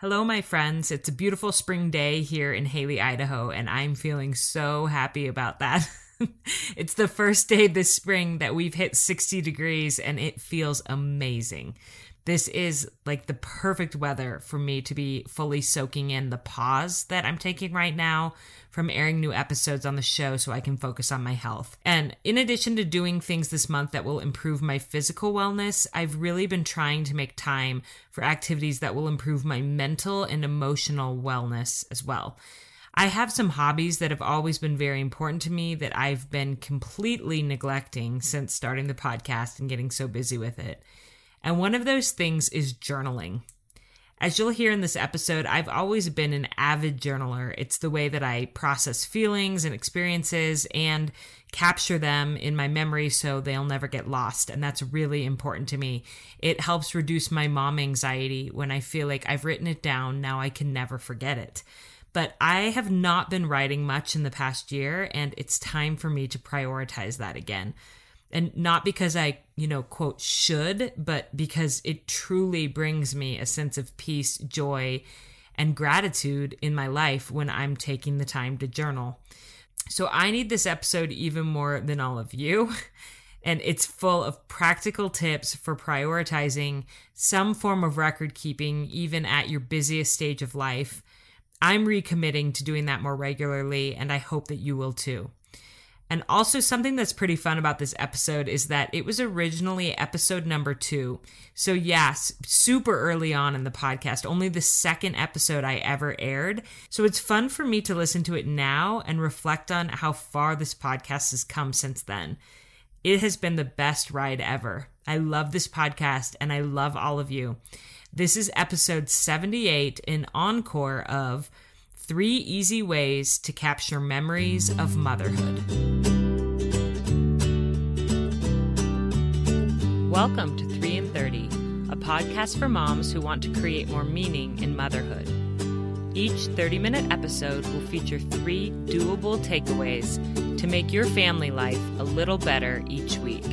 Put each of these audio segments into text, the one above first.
Hello, my friends. It's a beautiful spring day here in Hailey, Idaho, and I'm feeling so happy about that. it's the first day this spring that we've hit 60 degrees, and it feels amazing. This is like the perfect weather for me to be fully soaking in the pause that I'm taking right now from airing new episodes on the show so I can focus on my health. And in addition to doing things this month that will improve my physical wellness, I've really been trying to make time for activities that will improve my mental and emotional wellness as well. I have some hobbies that have always been very important to me that I've been completely neglecting since starting the podcast and getting so busy with it. And one of those things is journaling. As you'll hear in this episode, I've always been an avid journaler. It's the way that I process feelings and experiences and capture them in my memory so they'll never get lost. And that's really important to me. It helps reduce my mom anxiety when I feel like I've written it down, now I can never forget it. But I have not been writing much in the past year, and it's time for me to prioritize that again and not because I, you know, quote, should, but because it truly brings me a sense of peace, joy, and gratitude in my life when I'm taking the time to journal. So I need this episode even more than all of you. And it's full of practical tips for prioritizing some form of record keeping, even at your busiest stage of life. I'm recommitting to doing that more regularly, and I hope that you will too. And also, something that's pretty fun about this episode is that it was originally episode number two. So, yes, super early on in the podcast, only the second episode I ever aired. So, it's fun for me to listen to it now and reflect on how far this podcast has come since then. It has been the best ride ever. I love this podcast and I love all of you. This is episode 78, an encore of Three Easy Ways to Capture Memories of Motherhood. Welcome to 3 in 30, a podcast for moms who want to create more meaning in motherhood. Each 30 minute episode will feature three doable takeaways to make your family life a little better each week.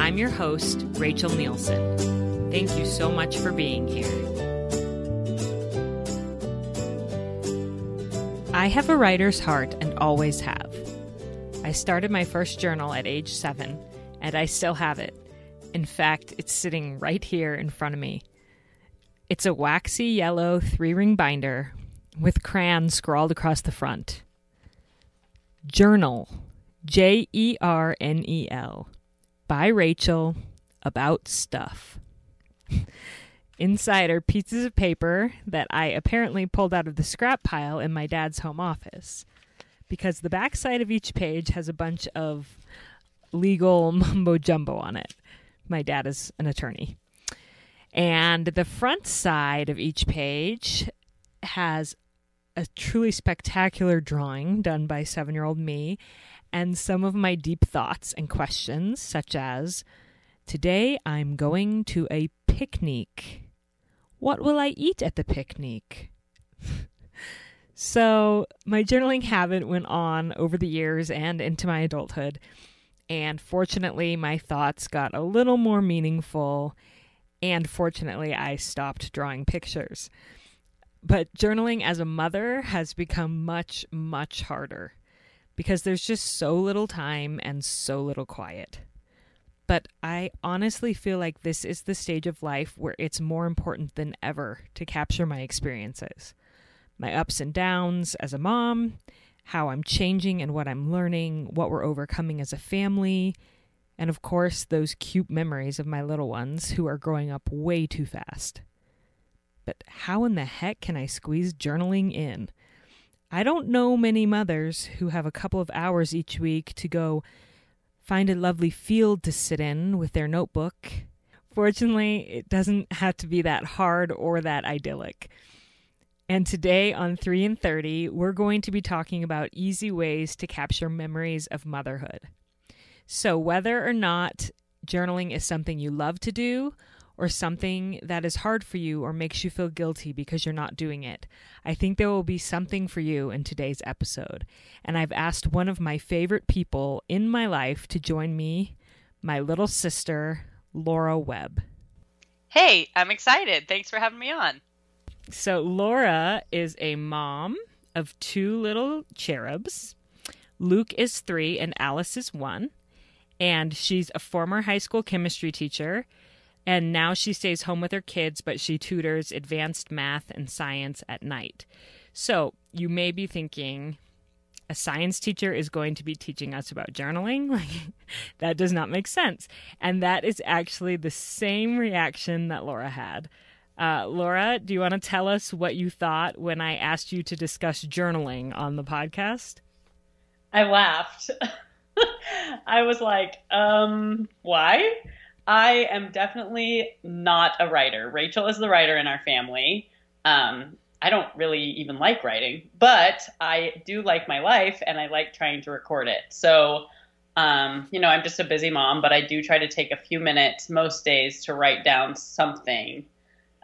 I'm your host, Rachel Nielsen. Thank you so much for being here. I have a writer's heart and always have. I started my first journal at age seven, and I still have it. In fact, it's sitting right here in front of me. It's a waxy yellow three ring binder with crayons scrawled across the front. Journal, J E R N E L, by Rachel, about stuff. Inside are pieces of paper that I apparently pulled out of the scrap pile in my dad's home office. Because the back side of each page has a bunch of legal mumbo jumbo on it. My dad is an attorney. And the front side of each page has a truly spectacular drawing done by seven year old me and some of my deep thoughts and questions, such as Today I'm going to a picnic. What will I eat at the picnic? so, my journaling habit went on over the years and into my adulthood. And fortunately, my thoughts got a little more meaningful. And fortunately, I stopped drawing pictures. But journaling as a mother has become much, much harder because there's just so little time and so little quiet. But I honestly feel like this is the stage of life where it's more important than ever to capture my experiences my ups and downs as a mom, how I'm changing and what I'm learning, what we're overcoming as a family, and of course, those cute memories of my little ones who are growing up way too fast. But how in the heck can I squeeze journaling in? I don't know many mothers who have a couple of hours each week to go find a lovely field to sit in with their notebook. Fortunately, it doesn't have to be that hard or that idyllic. And today on 3 in 30, we're going to be talking about easy ways to capture memories of motherhood. So, whether or not journaling is something you love to do or something that is hard for you or makes you feel guilty because you're not doing it. I think there will be something for you in today's episode. And I've asked one of my favorite people in my life to join me, my little sister, Laura Webb. Hey, I'm excited. Thanks for having me on. So Laura is a mom of two little cherubs. Luke is three and Alice is one. And she's a former high school chemistry teacher. And now she stays home with her kids, but she tutors advanced math and science at night. So you may be thinking, a science teacher is going to be teaching us about journaling. Like, that does not make sense. And that is actually the same reaction that Laura had. Uh, Laura, do you want to tell us what you thought when I asked you to discuss journaling on the podcast? I laughed. I was like, um, why? I am definitely not a writer. Rachel is the writer in our family. Um, I don't really even like writing, but I do like my life and I like trying to record it. So, um, you know, I'm just a busy mom, but I do try to take a few minutes most days to write down something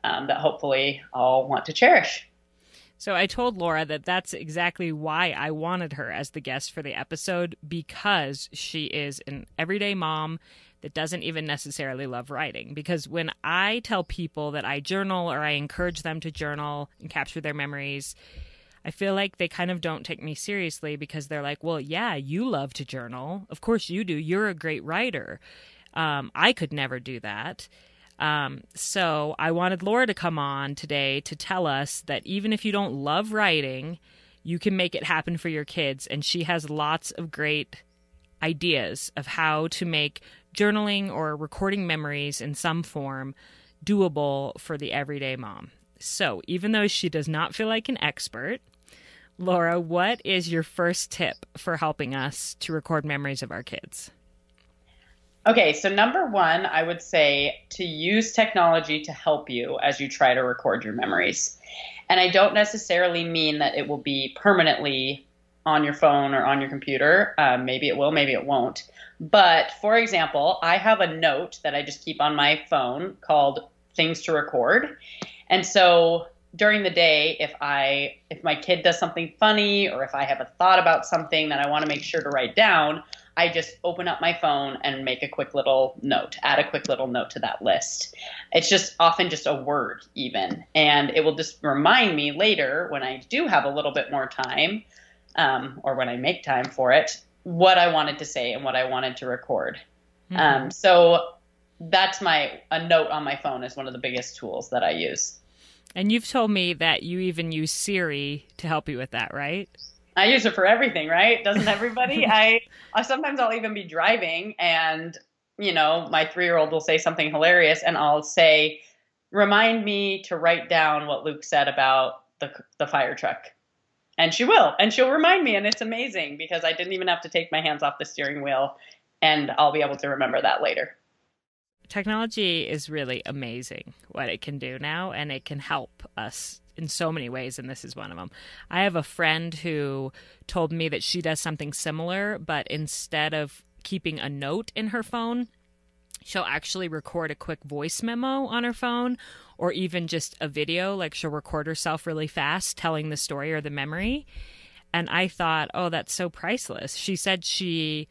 um, that hopefully I'll want to cherish. So I told Laura that that's exactly why I wanted her as the guest for the episode because she is an everyday mom that doesn't even necessarily love writing. Because when I tell people that I journal or I encourage them to journal and capture their memories, I feel like they kind of don't take me seriously because they're like, well, yeah, you love to journal. Of course you do. You're a great writer. Um, I could never do that. Um, so I wanted Laura to come on today to tell us that even if you don't love writing, you can make it happen for your kids. And she has lots of great ideas of how to make journaling or recording memories in some form doable for the everyday mom. So, even though she does not feel like an expert, Laura, what is your first tip for helping us to record memories of our kids? Okay, so number one, I would say to use technology to help you as you try to record your memories. And I don't necessarily mean that it will be permanently on your phone or on your computer. Um, maybe it will, maybe it won't. But for example, I have a note that I just keep on my phone called things to record. And so during the day, if I if my kid does something funny or if I have a thought about something that I want to make sure to write down, I just open up my phone and make a quick little note, add a quick little note to that list. It's just often just a word, even, and it will just remind me later when I do have a little bit more time um, or when I make time for it, what I wanted to say and what I wanted to record. Mm-hmm. Um, so that's my a note on my phone is one of the biggest tools that I use. And you've told me that you even use Siri to help you with that, right? I use it for everything, right? Doesn't everybody? I, I sometimes I'll even be driving and you know, my 3-year-old will say something hilarious and I'll say remind me to write down what Luke said about the the fire truck and she will. And she'll remind me and it's amazing because i didn't even have to take my hands off the steering wheel and i'll be able to remember that later. Technology is really amazing what it can do now and it can help us in so many ways and this is one of them. I have a friend who told me that she does something similar but instead of keeping a note in her phone she'll actually record a quick voice memo on her phone or even just a video like she'll record herself really fast telling the story or the memory. And i thought oh that's so priceless. She said she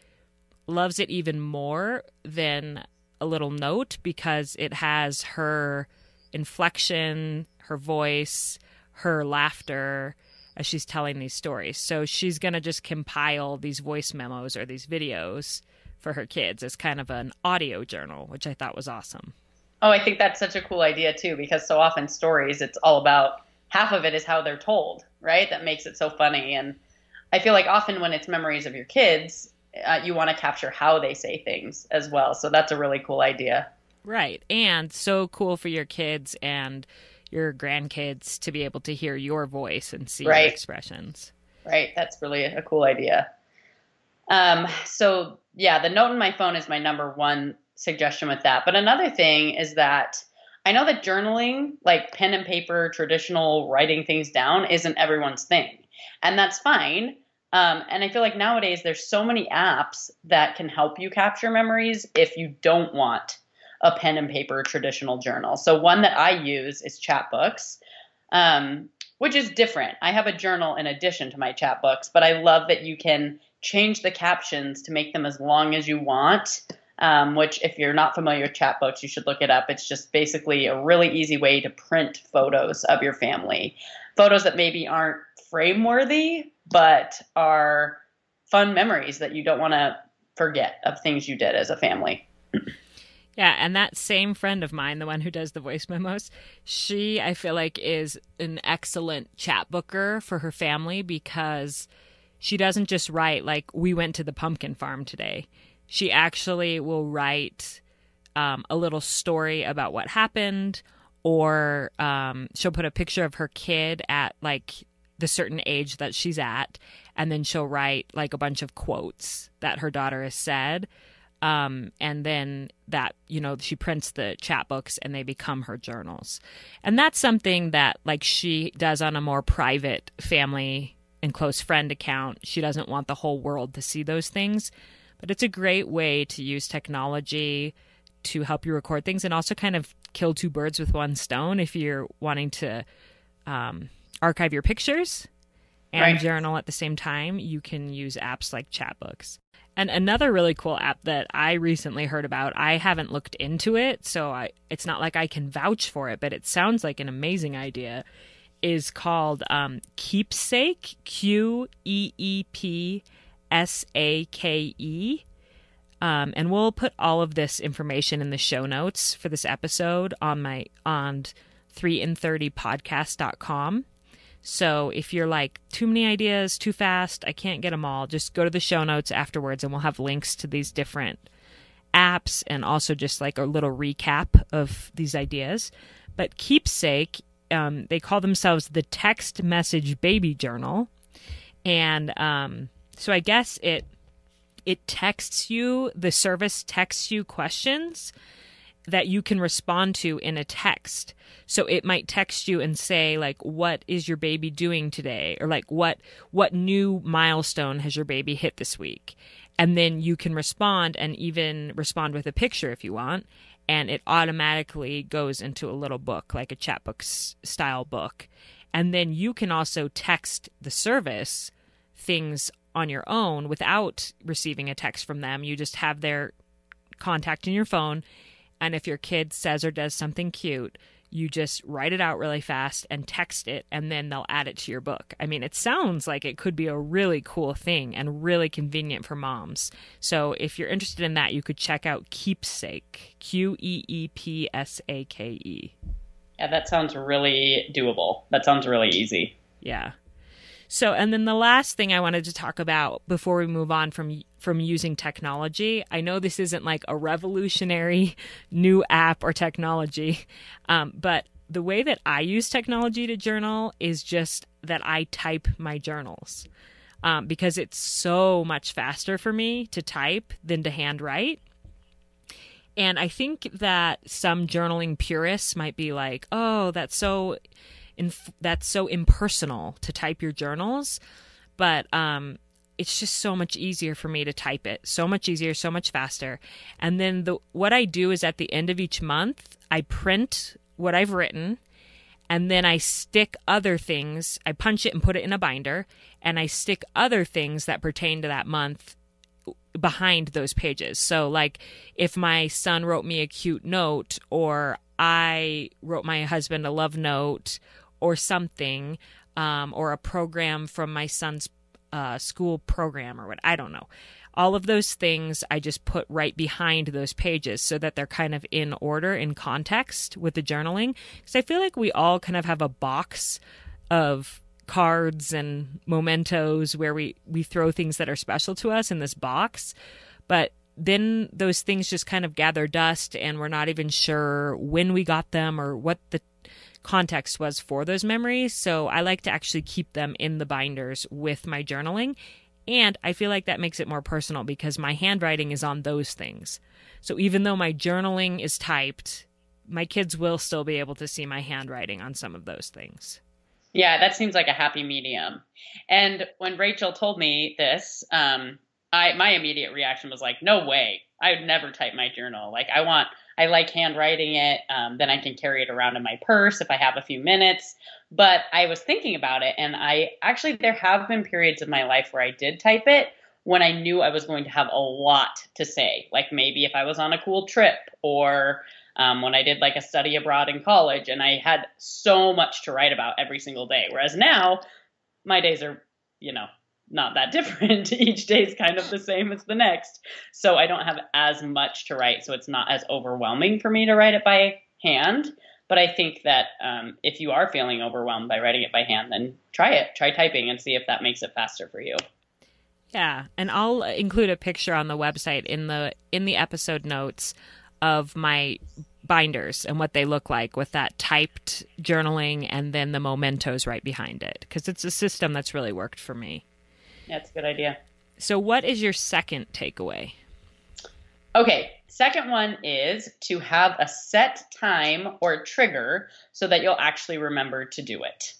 loves it even more than a little note because it has her inflection her voice her laughter as she's telling these stories. So she's going to just compile these voice memos or these videos for her kids as kind of an audio journal, which I thought was awesome. Oh, I think that's such a cool idea too, because so often stories, it's all about half of it is how they're told, right? That makes it so funny. And I feel like often when it's memories of your kids, uh, you want to capture how they say things as well. So that's a really cool idea. Right. And so cool for your kids and your grandkids to be able to hear your voice and see right. your expressions. Right. That's really a cool idea. Um, so yeah, the note in my phone is my number one suggestion with that. But another thing is that I know that journaling, like pen and paper, traditional writing things down, isn't everyone's thing. And that's fine. Um, and I feel like nowadays there's so many apps that can help you capture memories if you don't want a pen and paper traditional journal. So one that I use is Chatbooks, um, which is different. I have a journal in addition to my Chatbooks, but I love that you can change the captions to make them as long as you want. Um, which, if you're not familiar with chatbooks, you should look it up. It's just basically a really easy way to print photos of your family. Photos that maybe aren't frame worthy, but are fun memories that you don't want to forget of things you did as a family. Yeah, and that same friend of mine, the one who does the voice memos, she I feel like is an excellent chat booker for her family because she doesn't just write like we went to the pumpkin farm today. She actually will write um, a little story about what happened, or um, she'll put a picture of her kid at like the certain age that she's at, and then she'll write like a bunch of quotes that her daughter has said. Um, and then that you know she prints the chat books and they become her journals. And that's something that like she does on a more private family and close friend account. She doesn't want the whole world to see those things but it's a great way to use technology to help you record things and also kind of kill two birds with one stone if you're wanting to um, archive your pictures and right. journal at the same time you can use apps like chatbooks and another really cool app that I recently heard about, I haven't looked into it, so I, it's not like I can vouch for it, but it sounds like an amazing idea, is called um, Qeepsake, Q E E P S A K E. Um, and we'll put all of this information in the show notes for this episode on my on 3 in 30 podcast.com. So if you're like, too many ideas, too fast, I can't get them all, just go to the show notes afterwards and we'll have links to these different apps and also just like a little recap of these ideas. But Qeepsake, um, they call themselves the Text Message Baby Journal. And um, so I guess it it texts you, the service texts you questions that you can respond to in a text. So it might text you and say like what is your baby doing today or like what what new milestone has your baby hit this week? And then you can respond and even respond with a picture if you want and it automatically goes into a little book like a chatbook style book. And then you can also text the service things on your own without receiving a text from them. You just have their contact in your phone and if your kid says or does something cute, you just write it out really fast and text it, and then they'll add it to your book. I mean, it sounds like it could be a really cool thing and really convenient for moms. So if you're interested in that, you could check out Qeepsake, Q E E P S A K E. Yeah, that sounds really doable. That sounds really easy. Yeah. So, and then the last thing I wanted to talk about before we move on from from using technology, I know this isn't like a revolutionary new app or technology, um, but the way that I use technology to journal is just that I type my journals um, because it's so much faster for me to type than to handwrite. And I think that some journaling purists might be like, "Oh, that's so inf- that's so impersonal to type your journals, but um, it's just so much easier for me to type it. So much easier, so much faster. And then the what I do is at the end of each month, I print what I've written and then I stick other things. I punch it and put it in a binder and I stick other things that pertain to that month behind those pages. So like if my son wrote me a cute note or I wrote my husband a love note or something, um, or a program from my son's uh, school program or what I don't know. All of those things I just put right behind those pages so that they're kind of in order, in context with the journaling. Because I feel like we all kind of have a box of cards and mementos where we, we throw things that are special to us in this box. But then those things just kind of gather dust and we're not even sure when we got them or what the context was for those memories. So I like to actually keep them in the binders with my journaling. And I feel like that makes it more personal because my handwriting is on those things. So even though my journaling is typed, my kids will still be able to see my handwriting on some of those things. Yeah, that seems like a happy medium. And when Rachel told me this, um, I my immediate reaction was like, "No way! I would never type my journal. Like, I want I like handwriting it. Um, then I can carry it around in my purse if I have a few minutes. But I was thinking about it, and I actually, there have been periods of my life where I did type it when I knew I was going to have a lot to say. Like maybe if I was on a cool trip or um, when I did like a study abroad in college and I had so much to write about every single day. Whereas now my days are, you know, not that different. Each day is kind of the same as the next. So I don't have as much to write. So it's not as overwhelming for me to write it by hand. But I think that um, if you are feeling overwhelmed by writing it by hand, then try it. Try typing and see if that makes it faster for you. Yeah, and I'll include a picture on the website in the in the episode notes of my binders and what they look like with that typed journaling and then the mementos right behind it because it's a system that's really worked for me. That's a good idea. So, what is your second takeaway? Okay, second one is to have a set time or trigger so that you'll actually remember to do it.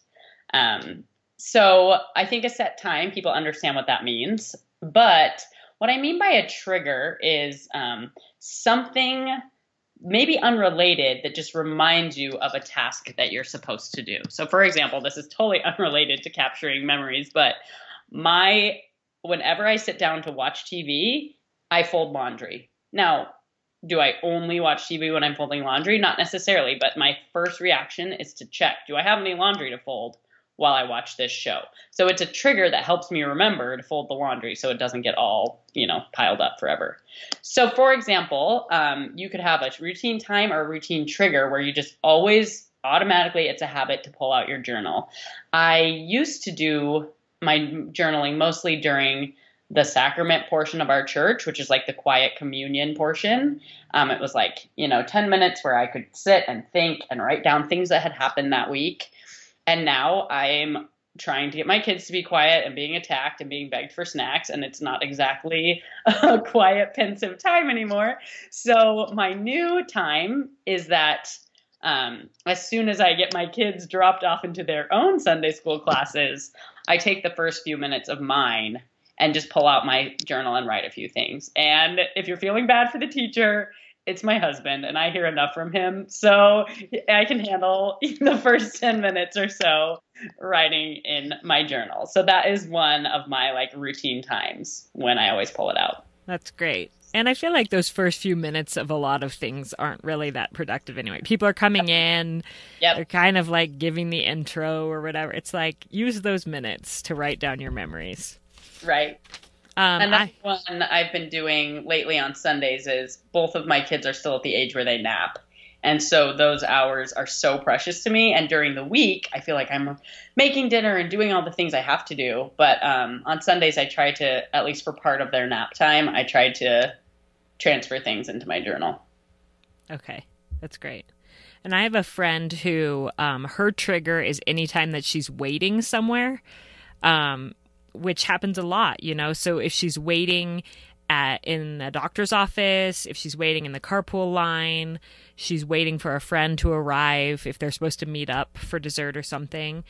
Um, so, I think a set time, people understand what that means. But what I mean by a trigger is um, something maybe unrelated that just reminds you of a task that you're supposed to do. So, for example, this is totally unrelated to capturing memories, but my whenever I sit down to watch TV, I fold laundry. Now, do I only watch TV when I'm folding laundry? Not necessarily, but my first reaction is to check do I have any laundry to fold while I watch this show? So it's a trigger that helps me remember to fold the laundry so it doesn't get all, you know, piled up forever. So, for example, um, you could have a routine time or a routine trigger where you just always automatically, it's a habit to pull out your journal. I used to do my journaling mostly during the sacrament portion of our church, which is like the quiet communion portion. Um, it was like, you know, 10 minutes where I could sit and think and write down things that had happened that week. And now I'm trying to get my kids to be quiet and being attacked and being begged for snacks. And it's not exactly a quiet, pensive time anymore. So my new time is that um, as soon as I get my kids dropped off into their own Sunday school classes, I take the first few minutes of mine and just pull out my journal and write a few things. And if you're feeling bad for the teacher, it's my husband and I hear enough from him. So I can handle the first 10 minutes or so writing in my journal. So that is one of my like routine times when I always pull it out. That's great. And I feel like those first few minutes of a lot of things aren't really that productive anyway. People are coming in, yep. they're kind of like giving the intro or whatever. It's like use those minutes to write down your memories. Right. Um, Another I, one I've been doing lately on Sundays is both of my kids are still at the age where they nap. And so those hours are so precious to me. And during the week, I feel like I'm making dinner and doing all the things I have to do. But um, on Sundays, I try to, at least for part of their nap time, I try to transfer things into my journal. Okay, that's great. And I have a friend who um, her trigger is anytime that she's waiting somewhere, um, which happens a lot, you know. So if she's waiting at in a doctor's office, if she's waiting in the carpool line, she's waiting for a friend to arrive if they're supposed to meet up for dessert or something.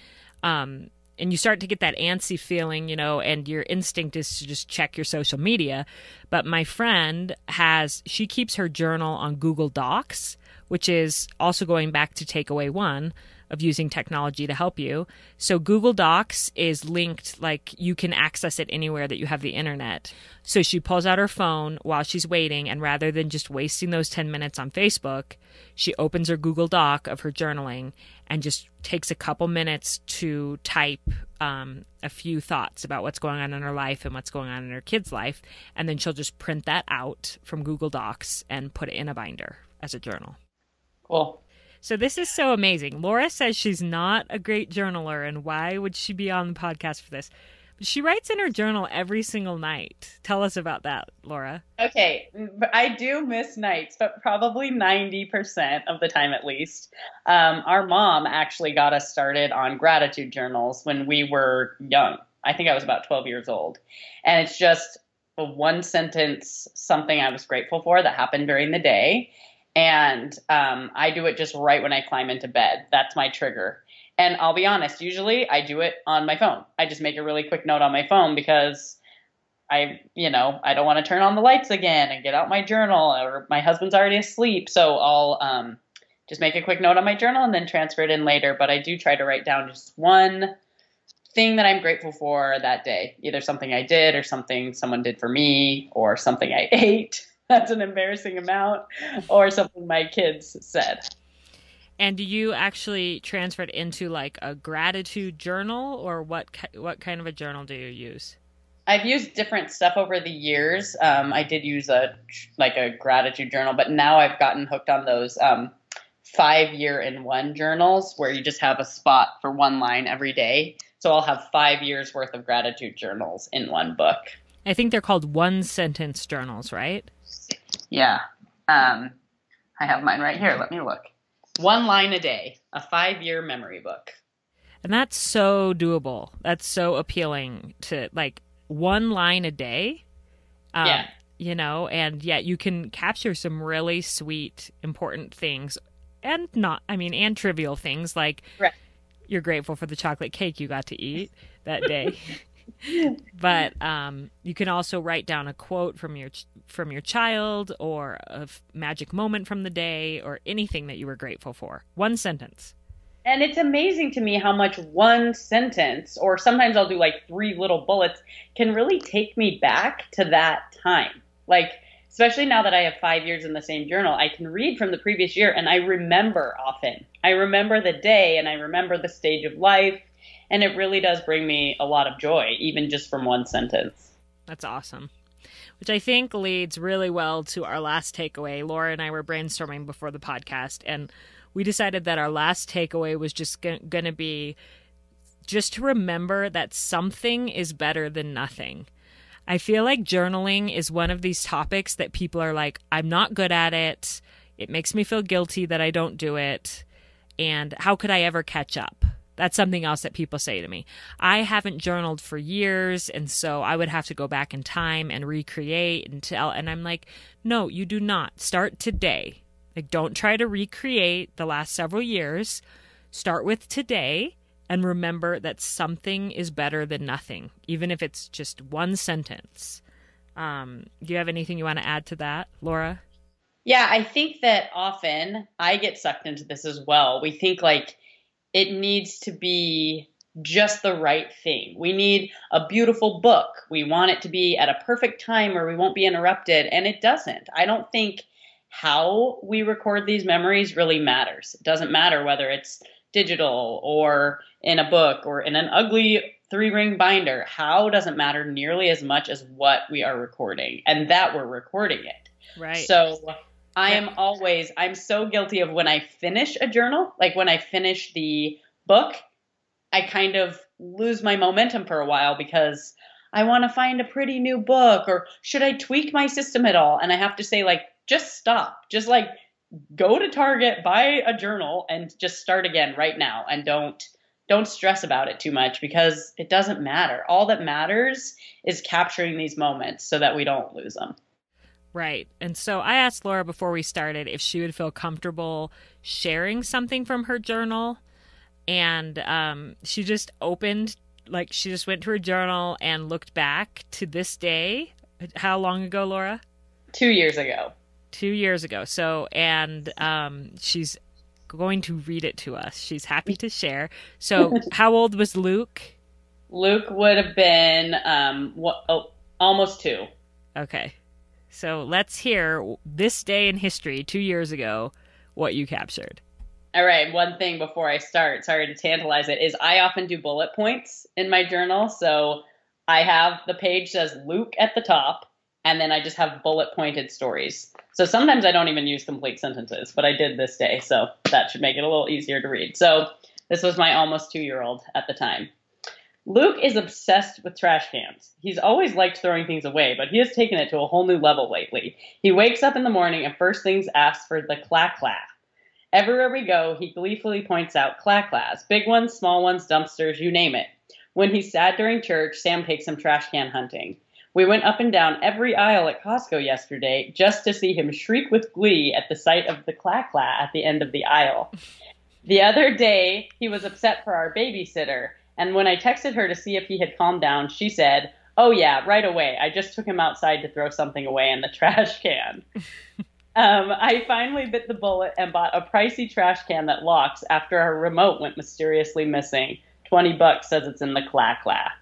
Um, and you start to get that antsy feeling, you know, and your instinct is to just check your social media. But my friend has, she keeps her journal on Google Docs, which is also going back to takeaway one of using technology to help you. So Google Docs is linked, like you can access it anywhere that you have the internet. So she pulls out her phone while she's waiting, and rather than just wasting those 10 minutes on Facebook, she opens her Google Doc of her journaling and just takes a couple minutes to type um, a few thoughts about what's going on in her life and what's going on in her kid's life. And then she'll just print that out from Google Docs and put it in a binder as a journal. Cool. So this is so amazing. Laura says she's not a great journaler, and why would she be on the podcast for this? She writes in her journal every single night. Tell us about that, Laura. Okay, I do miss nights, but probably 90% of the time at least. Um, our mom actually got us started on gratitude journals when we were young. I think I was about 12 years old. And it's just a one sentence something I was grateful for that happened during the day and um, I do it just right when I climb into bed. That's my trigger. And I'll be honest, usually I do it on my phone. I just make a really quick note on my phone because I, you know, I don't want to turn on the lights again and get out my journal or my husband's already asleep. So I'll um, just make a quick note on my journal and then transfer it in later. But I do try to write down just one thing that I'm grateful for that day. Either something I did or something someone did for me or something I ate. That's an embarrassing amount or something my kids said. And do you actually transfer it into like a gratitude journal or what what kind of a journal do you use? I've used different stuff over the years. Um, I did use a like a gratitude journal, but now I've gotten hooked on those um, five year in one journals where you just have a spot for one line every day. So I'll have five years worth of gratitude journals in one book. I think they're called one sentence journals, right? Yeah. Um, I have mine right here. Let me look. One line a day, a five year memory book. And that's so doable. That's so appealing to like one line a day. Um, yeah. You know, and yet you can capture some really sweet, important things and not, I mean, and trivial things like right. you're grateful for the chocolate cake you got to eat that day. but um, you can also write down a quote from your from your child or a magic moment from the day or anything that you were grateful for. One sentence. And it's amazing to me how much one sentence, or sometimes I'll do like three little bullets, can really take me back to that time. Like, especially now that I have five years in the same journal, I can read from the previous year and I remember often. I remember the day and I remember the stage of life. And it really does bring me a lot of joy, even just from one sentence. That's awesome. Which I think leads really well to our last takeaway. Laura and I were brainstorming before the podcast, and we decided that our last takeaway was just going to be just to remember that something is better than nothing. I feel like journaling is one of these topics that people are like, I'm not good at it. It makes me feel guilty that I don't do it. And how could I ever catch up? That's something else that people say to me. I haven't journaled for years, and so I would have to go back in time and recreate and tell. And I'm like, no, you do not. Start today. Like, don't try to recreate the last several years. Start with today and remember that something is better than nothing, even if it's just one sentence. Um, do you have anything you want to add to that, Laura? Yeah, I think that often I get sucked into this as well. We think like it needs to be just the right thing. We need a beautiful book. We want it to be at a perfect time where we won't be interrupted, and it doesn't. I don't think how we record these memories really matters. It doesn't matter whether it's digital or in a book or in an ugly three ring binder. How doesn't matter nearly as much as what we are recording and that we're recording it. Right. So I am always, I'm so guilty of when I finish a journal, like when I finish the book, I kind of lose my momentum for a while because I want to find a pretty new book or should I tweak my system at all? And I have to say, like, just stop. Just like go to Target, buy a journal, and just start again right now. And don't don't stress about it too much because it doesn't matter. All that matters is capturing these moments so that we don't lose them. Right. And so I asked Laura before we started if she would feel comfortable sharing something from her journal. And um, she just opened, like, she just went to her journal and looked back to this day. How long ago, Laura? Two years ago two years ago. So, and um, she's going to read it to us. She's happy to share. So, how old was Luke? Luke would have been um, what, oh, almost two. Okay. So let's hear this day in history, two years ago, what you captured. All right. One thing before I start, sorry to tantalize it, is I often do bullet points in my journal. So I have the page says Luke at the top, and then I just have bullet pointed stories. So sometimes I don't even use complete sentences, but I did this day, so that should make it a little easier to read. So this was my almost two year old at the time. Luke is obsessed with trash cans. He's always liked throwing things away, but he has taken it to a whole new level lately. He wakes up in the morning and first things asks for the clack clack. Everywhere we go, he gleefully points out clack class, big ones, small ones, dumpsters, you name it. When he's sad during church, Sam takes him trash can hunting. We went up and down every aisle at Costco yesterday just to see him shriek with glee at the sight of the clack clack at the end of the aisle. The other day, he was upset for our babysitter, and when I texted her to see if he had calmed down, she said, Oh, yeah, right away. I just took him outside to throw something away in the trash can. um, I finally bit the bullet and bought a pricey trash can that locks after our remote went mysteriously missing. 20 bucks says it's in the Cla Cla.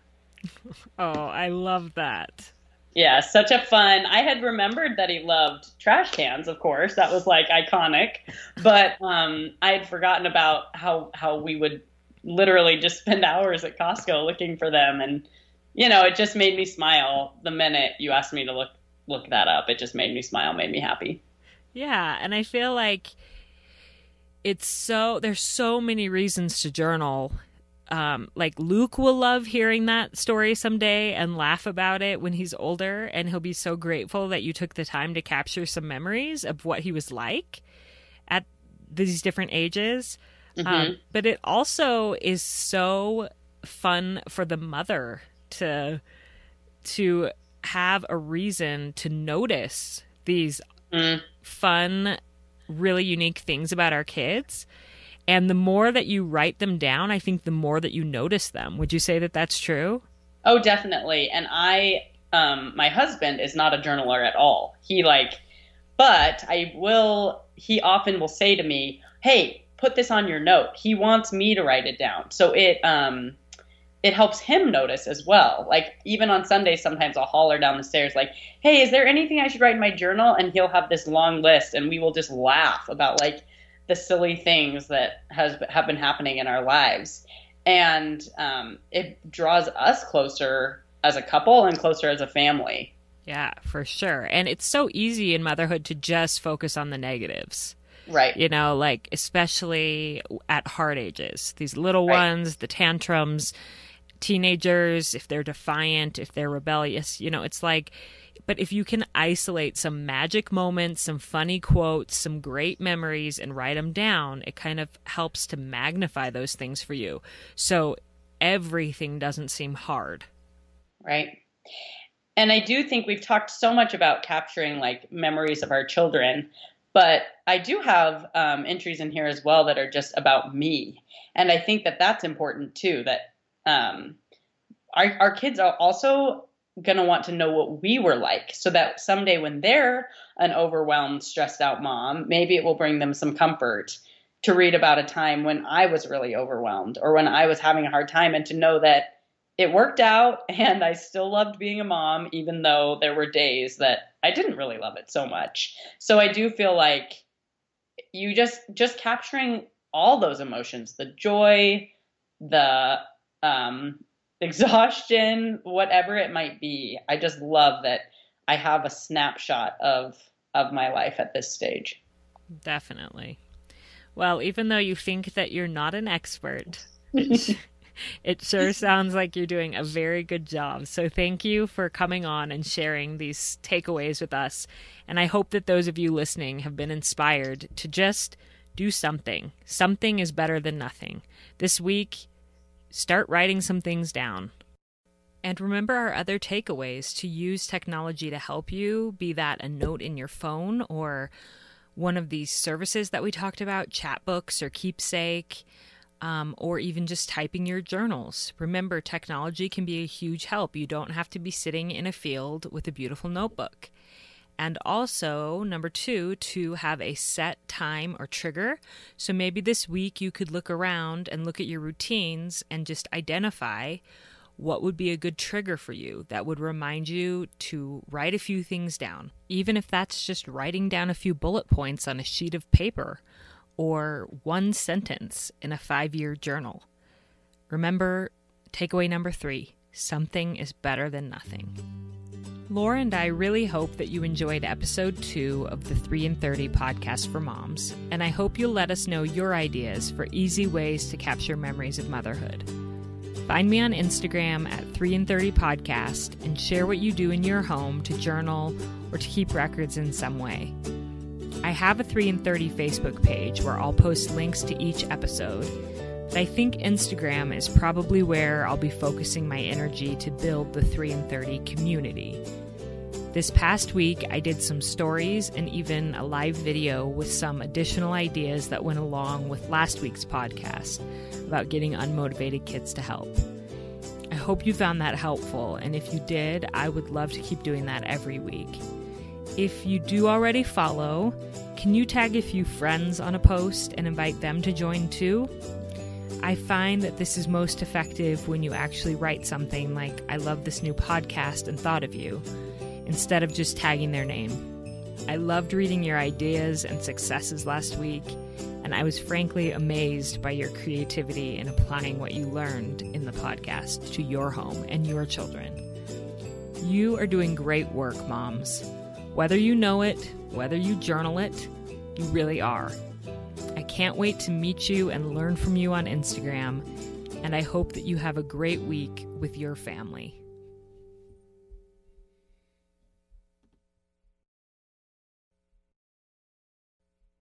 Oh, I love that. Yeah, such a fun. I had remembered that he loved trash cans, of course. That was like iconic. But um, I had forgotten about how how we would literally just spend hours at Costco looking for them and you know, it just made me smile the minute you asked me to look look that up. It just made me smile, made me happy. Yeah, and I feel like it's so there's so many reasons to journal. Um, like Luke will love hearing that story someday and laugh about it when he's older, and he'll be so grateful that you took the time to capture some memories of what he was like at these different ages. Mm-hmm. Um, but it also is so fun for the mother to to have a reason to notice these mm. fun, really unique things about our kids. And the more that you write them down, I think the more that you notice them. Would you say that that's true? Oh, definitely. And I, um, my husband is not a journaler at all. He like, but I will, he often will say to me, Hey, put this on your note. He wants me to write it down. So it, um, it helps him notice as well. Like even on Sundays, sometimes I'll holler down the stairs like, "Hey, is there anything I should write in my journal?" And he'll have this long list, and we will just laugh about like the silly things that has have been happening in our lives, and um, it draws us closer as a couple and closer as a family. Yeah, for sure. And it's so easy in motherhood to just focus on the negatives. Right. You know, like especially at hard ages, these little right. ones, the tantrums, teenagers, if they're defiant, if they're rebellious, you know, it's like, but if you can isolate some magic moments, some funny quotes, some great memories, and write them down, it kind of helps to magnify those things for you. So everything doesn't seem hard. Right. And I do think we've talked so much about capturing like memories of our children, but I do have um, entries in here as well that are just about me. And I think that that's important too, that um, our, our kids are also going to want to know what we were like so that someday when they're an overwhelmed, stressed out mom, maybe it will bring them some comfort to read about a time when I was really overwhelmed or when I was having a hard time and to know that it worked out and I still loved being a mom, even though there were days that I didn't really love it so much. So I do feel like you just just capturing all those emotions, the joy, the um, exhaustion, whatever it might be. I just love that I have a snapshot of of my life at this stage. Definitely. Well, even though you think that you're not an expert, it sure sounds like you're doing a very good job. So thank you for coming on and sharing these takeaways with us. And I hope that those of you listening have been inspired to just do something. Something is better than nothing. This week, Start writing some things down. And remember our other takeaways to use technology to help you, be that a note in your phone or one of these services that we talked about, chatbooks or Qeepsake, um, or even just typing your journals. Remember, technology can be a huge help. You don't have to be sitting in a field with a beautiful notebook. And also, number two, to have a set time or trigger. So maybe this week you could look around and look at your routines and just identify what would be a good trigger for you that would remind you to write a few things down, even if that's just writing down a few bullet points on a sheet of paper or one sentence in a five year journal. Remember, takeaway number three something is better than nothing. Laura and I really hope that you enjoyed episode two of the 3 in 30 podcast for moms, and I hope you'll let us know your ideas for easy ways to capture memories of motherhood. Find me on Instagram at 3 in 30 podcast and share what you do in your home to journal or to keep records in some way. I have a 3 in 30 Facebook page where I'll post links to each episode but I think Instagram is probably where I'll be focusing my energy to build the 3 in 30 community. This past week, I did some stories and even a live video with some additional ideas that went along with last week's podcast about getting unmotivated kids to help. I hope you found that helpful, and if you did, I would love to keep doing that every week. If you do already follow, can you tag a few friends on a post and invite them to join too? I find that this is most effective when you actually write something like, I love this new podcast and thought of you, instead of just tagging their name. I loved reading your ideas and successes last week, and I was frankly amazed by your creativity in applying what you learned in the podcast to your home and your children. You are doing great work, moms. Whether you know it, whether you journal it, you really are. I can't wait to meet you and learn from you on Instagram, and I hope that you have a great week with your family.